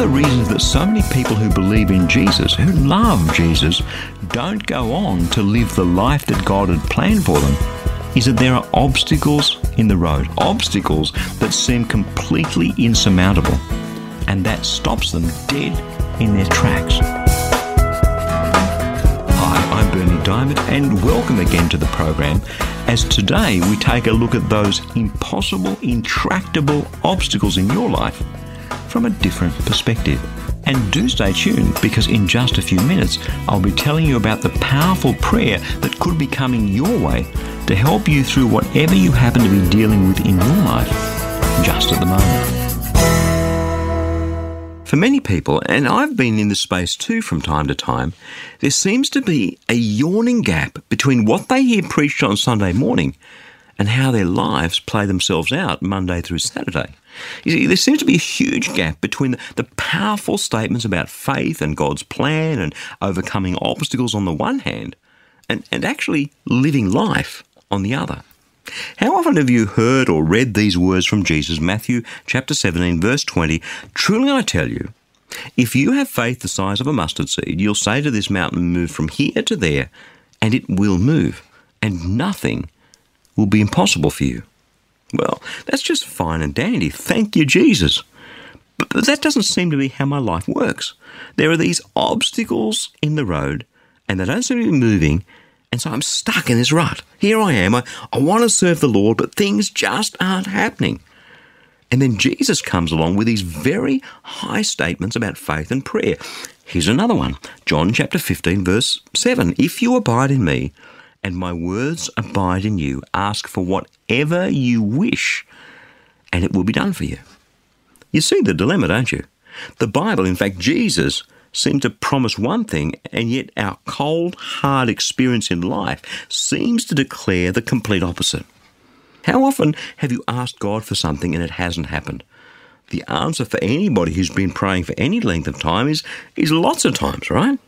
The reasons that so many people who believe in Jesus, who love Jesus, don't go on to live the life that God had planned for them is that there are obstacles in the road, obstacles that seem completely insurmountable, and that stops them dead in their tracks. Hi, I'm Berni Dymet, and welcome again to the program. As today we take a look at those impossible, intractable obstacles in your life from a different perspective. And do stay tuned because in just a few minutes I'll be telling you about the powerful prayer that could be coming your way to help you through whatever you happen to be dealing with in your life just at the moment. For many people, and I've been in this space too from time to time, there seems to be a yawning gap between what they hear preached on Sunday morning and how their lives play themselves out Monday through Saturday. You see, there seems to be a huge gap between the, powerful statements about faith and God's plan and overcoming obstacles on the one hand, and, and actually living life on the other. How often have you heard or read these words from Jesus, Matthew chapter 17, verse 20? Truly I tell you, if you have faith the size of a mustard seed, you'll say to this mountain, Move from here to there, and it will move, and nothing will be impossible for you. Well, that's just fine and dandy. Thank you, Jesus. But, but that doesn't seem to be how my life works. There are these obstacles in the road, and they don't seem to be moving, and so I'm stuck in this rut. Here I am. I, I want to serve the Lord, but things just aren't happening. And then Jesus comes along with these very high statements about faith and prayer. Here's another one John chapter 15, verse 7. If you abide in me, and my words abide in you. Ask for whatever you wish, and it will be done for you. You see the dilemma, don't you? The Bible, in fact, Jesus, seemed to promise one thing, and yet our cold, hard experience in life seems to declare the complete opposite. How often have you asked God for something and it hasn't happened? The answer for anybody who's been praying for any length of time is, is lots of times, right?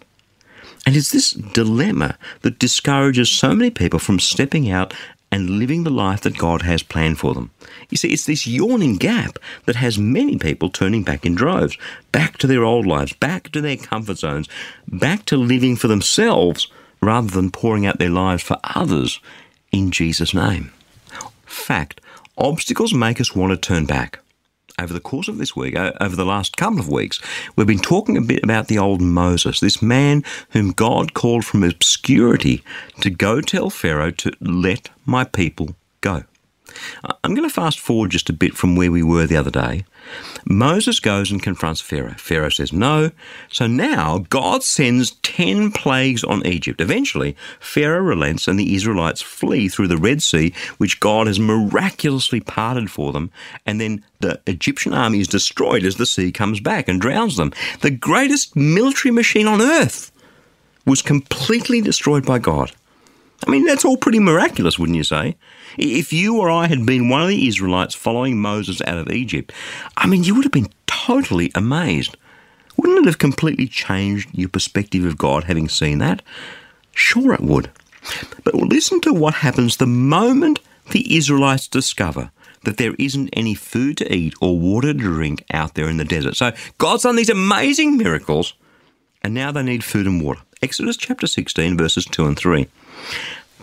And it's this dilemma that discourages so many people from stepping out and living the life that God has planned for them. You see, it's this yawning gap that has many people turning back in droves, back to their old lives, back to their comfort zones, back to living for themselves rather than pouring out their lives for others in Jesus' name. Fact, obstacles make us want to turn back over the course of this week, over the last couple of weeks, we've been talking a bit about the old Moses, this man whom God called from obscurity to go tell Pharaoh to let my people go. Uh, I'm going to fast forward just a bit from where we were the other day. Moses goes and confronts Pharaoh. Pharaoh says no. So now God sends 10 plagues on Egypt. Eventually, Pharaoh relents and the Israelites flee through the Red Sea, which God has miraculously parted for them. And then the Egyptian army is destroyed as the sea comes back and drowns them. The greatest military machine on earth was completely destroyed by God. I mean, that's all pretty miraculous, wouldn't you say? If you or I had been one of the Israelites following Moses out of Egypt, I mean, you would have been totally amazed. Wouldn't it have completely changed your perspective of God having seen that? Sure, it would. But listen to what happens the moment the Israelites discover that there isn't any food to eat or water to drink out there in the desert. So God's done these amazing miracles, and now they need food and water. Exodus chapter 16, verses 2 and 3.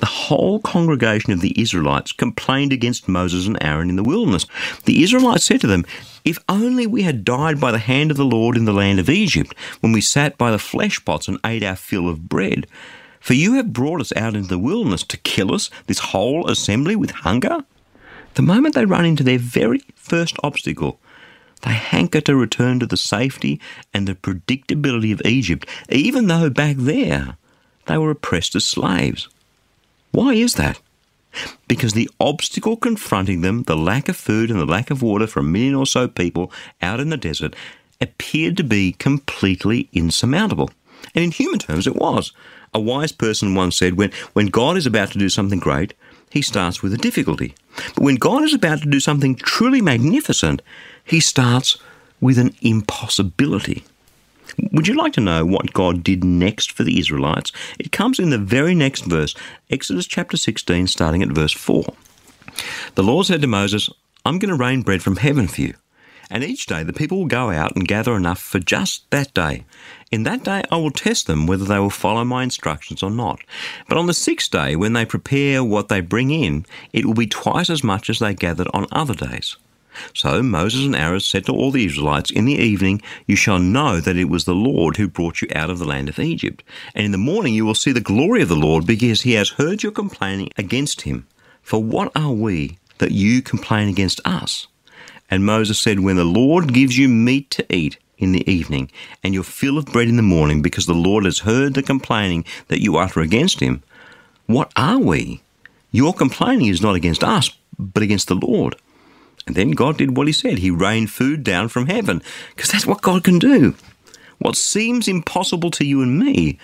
The whole congregation of the Israelites complained against Moses and Aaron in the wilderness. The Israelites said to them, If only we had died by the hand of the Lord in the land of Egypt, when we sat by the flesh pots and ate our fill of bread. For you have brought us out into the wilderness to kill us, this whole assembly, with hunger? The moment they run into their very first obstacle, they hanker to return to the safety and the predictability of Egypt, even though back there they were oppressed as slaves. Why is that? because the obstacle confronting them, the lack of food and the lack of water for a million or so people out in the desert, appeared to be completely insurmountable. And in human terms, it was. A wise person once said, when, when God is about to do something great, he starts with a difficulty. But when God is about to do something truly magnificent, he starts with an impossibility. Would you like to know what God did next for the Israelites? It comes in the very next verse, Exodus chapter 16, starting at verse 4. The Lord said to Moses, I'm going to rain bread from heaven for you. And each day the people will go out and gather enough for just that day. In that day I will test them whether they will follow my instructions or not. But on the sixth day, when they prepare what they bring in, it will be twice as much as they gathered on other days. So Moses and Aaron said to all the Israelites, In the evening you shall know that it was the Lord who brought you out of the land of Egypt. And in the morning you will see the glory of the Lord, because he has heard your complaining against him. For what are we that you complain against us? And Moses said, When the Lord gives you meat to eat in the evening, and your fill of bread in the morning, because the Lord has heard the complaining that you utter against him, what are we? Your complaining is not against us, but against the Lord. And then God did what he said. He rained food down from heaven, because that's what God can do. What seems impossible to you and me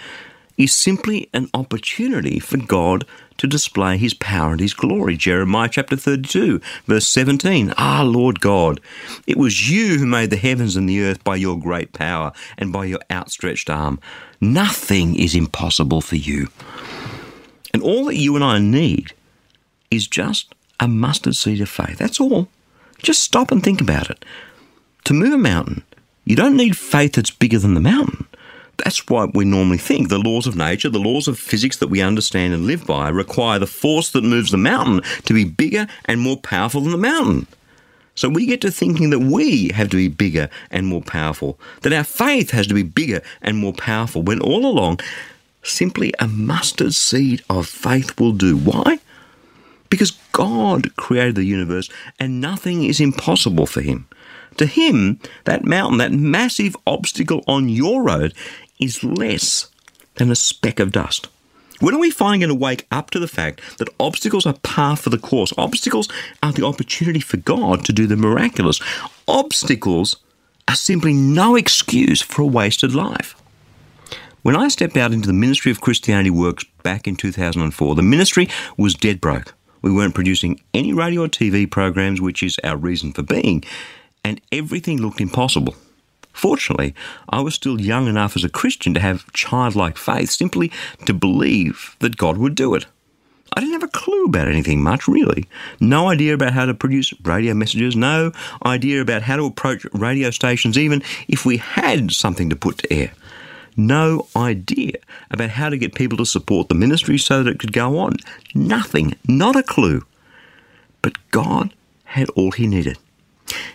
is simply an opportunity for God to display his power and his glory. Jeremiah chapter 32, verse 17. Ah, Lord God, it was you who made the heavens and the earth by your great power and by your outstretched arm. Nothing is impossible for you. And all that you and I need is just a mustard seed of faith. That's all. Just stop and think about it. To move a mountain, you don't need faith that's bigger than the mountain. That's why we normally think the laws of nature, the laws of physics that we understand and live by, require the force that moves the mountain to be bigger and more powerful than the mountain. So we get to thinking that we have to be bigger and more powerful, that our faith has to be bigger and more powerful, when all along, simply a mustard seed of faith will do. Why? Because God created the universe and nothing is impossible for Him. To Him, that mountain, that massive obstacle on your road, is less than a speck of dust. When are we finally going to wake up to the fact that obstacles are par for the course? Obstacles are the opportunity for God to do the miraculous. Obstacles are simply no excuse for a wasted life. When I stepped out into the ministry of Christianity Works back in 2004, the ministry was dead broke. We weren't producing any radio or TV programs, which is our reason for being, and everything looked impossible. Fortunately, I was still young enough as a Christian to have childlike faith, simply to believe that God would do it. I didn't have a clue about anything much, really. No idea about how to produce radio messages, no idea about how to approach radio stations, even if we had something to put to air. No idea about how to get people to support the ministry so that it could go on. Nothing, not a clue. But God had all He needed.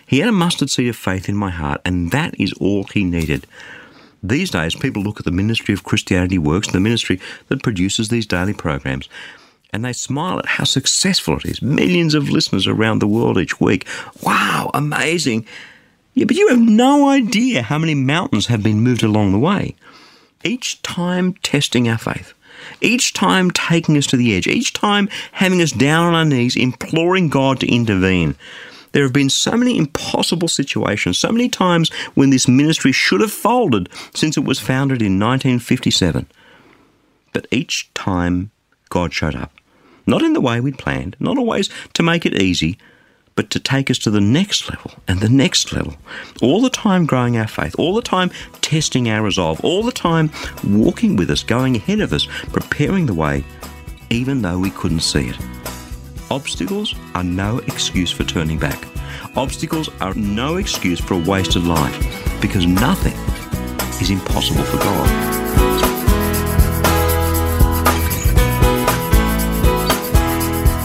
He had a mustard seed of faith in my heart, and that is all he needed. These days, people look at the ministry of Christianity Works, the ministry that produces these daily programs, and they smile at how successful it is. Millions of listeners around the world each week. Wow, amazing. Yeah, but you have no idea how many mountains have been moved along the way. Each time testing our faith, each time taking us to the edge, each time having us down on our knees, imploring God to intervene. There have been so many impossible situations, so many times when this ministry should have folded since it was founded in 1957. But each time God showed up. Not in the way we'd planned, not always to make it easy, but to take us to the next level and the next level. All the time growing our faith, all the time testing our resolve, all the time walking with us, going ahead of us, preparing the way, even though we couldn't see it. Obstacles are no excuse for turning back. Obstacles are no excuse for a wasted life because nothing is impossible for God.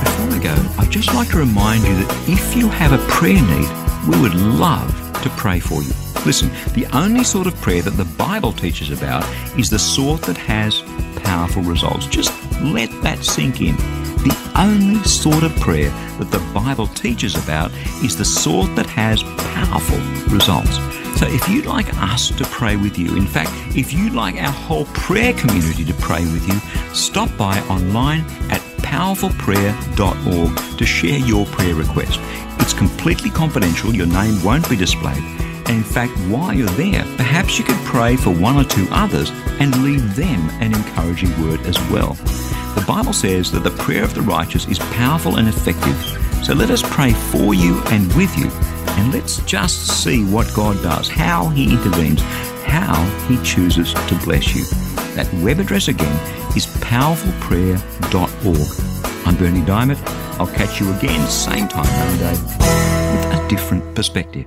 Before I go, I'd just like to remind you that if you have a prayer need, we would love to pray for you. Listen, the only sort of prayer that the Bible teaches about is the sort that has powerful results. Just let that sink in. The only sort of prayer that the Bible teaches about is the sort that has powerful results. So if you'd like us to pray with you, in fact, if you'd like our whole prayer community to pray with you, stop by online at powerfulprayer.org to share your prayer request. It's completely confidential, your name won't be displayed. In fact, while you're there, perhaps you could pray for one or two others and leave them an encouraging word as well. The Bible says that the prayer of the righteous is powerful and effective. So let us pray for you and with you, and let's just see what God does, how He intervenes, how He chooses to bless you. That web address again is powerfulprayer.org. I'm Berni Dymet. I'll catch you again, same time Monday, with a different perspective.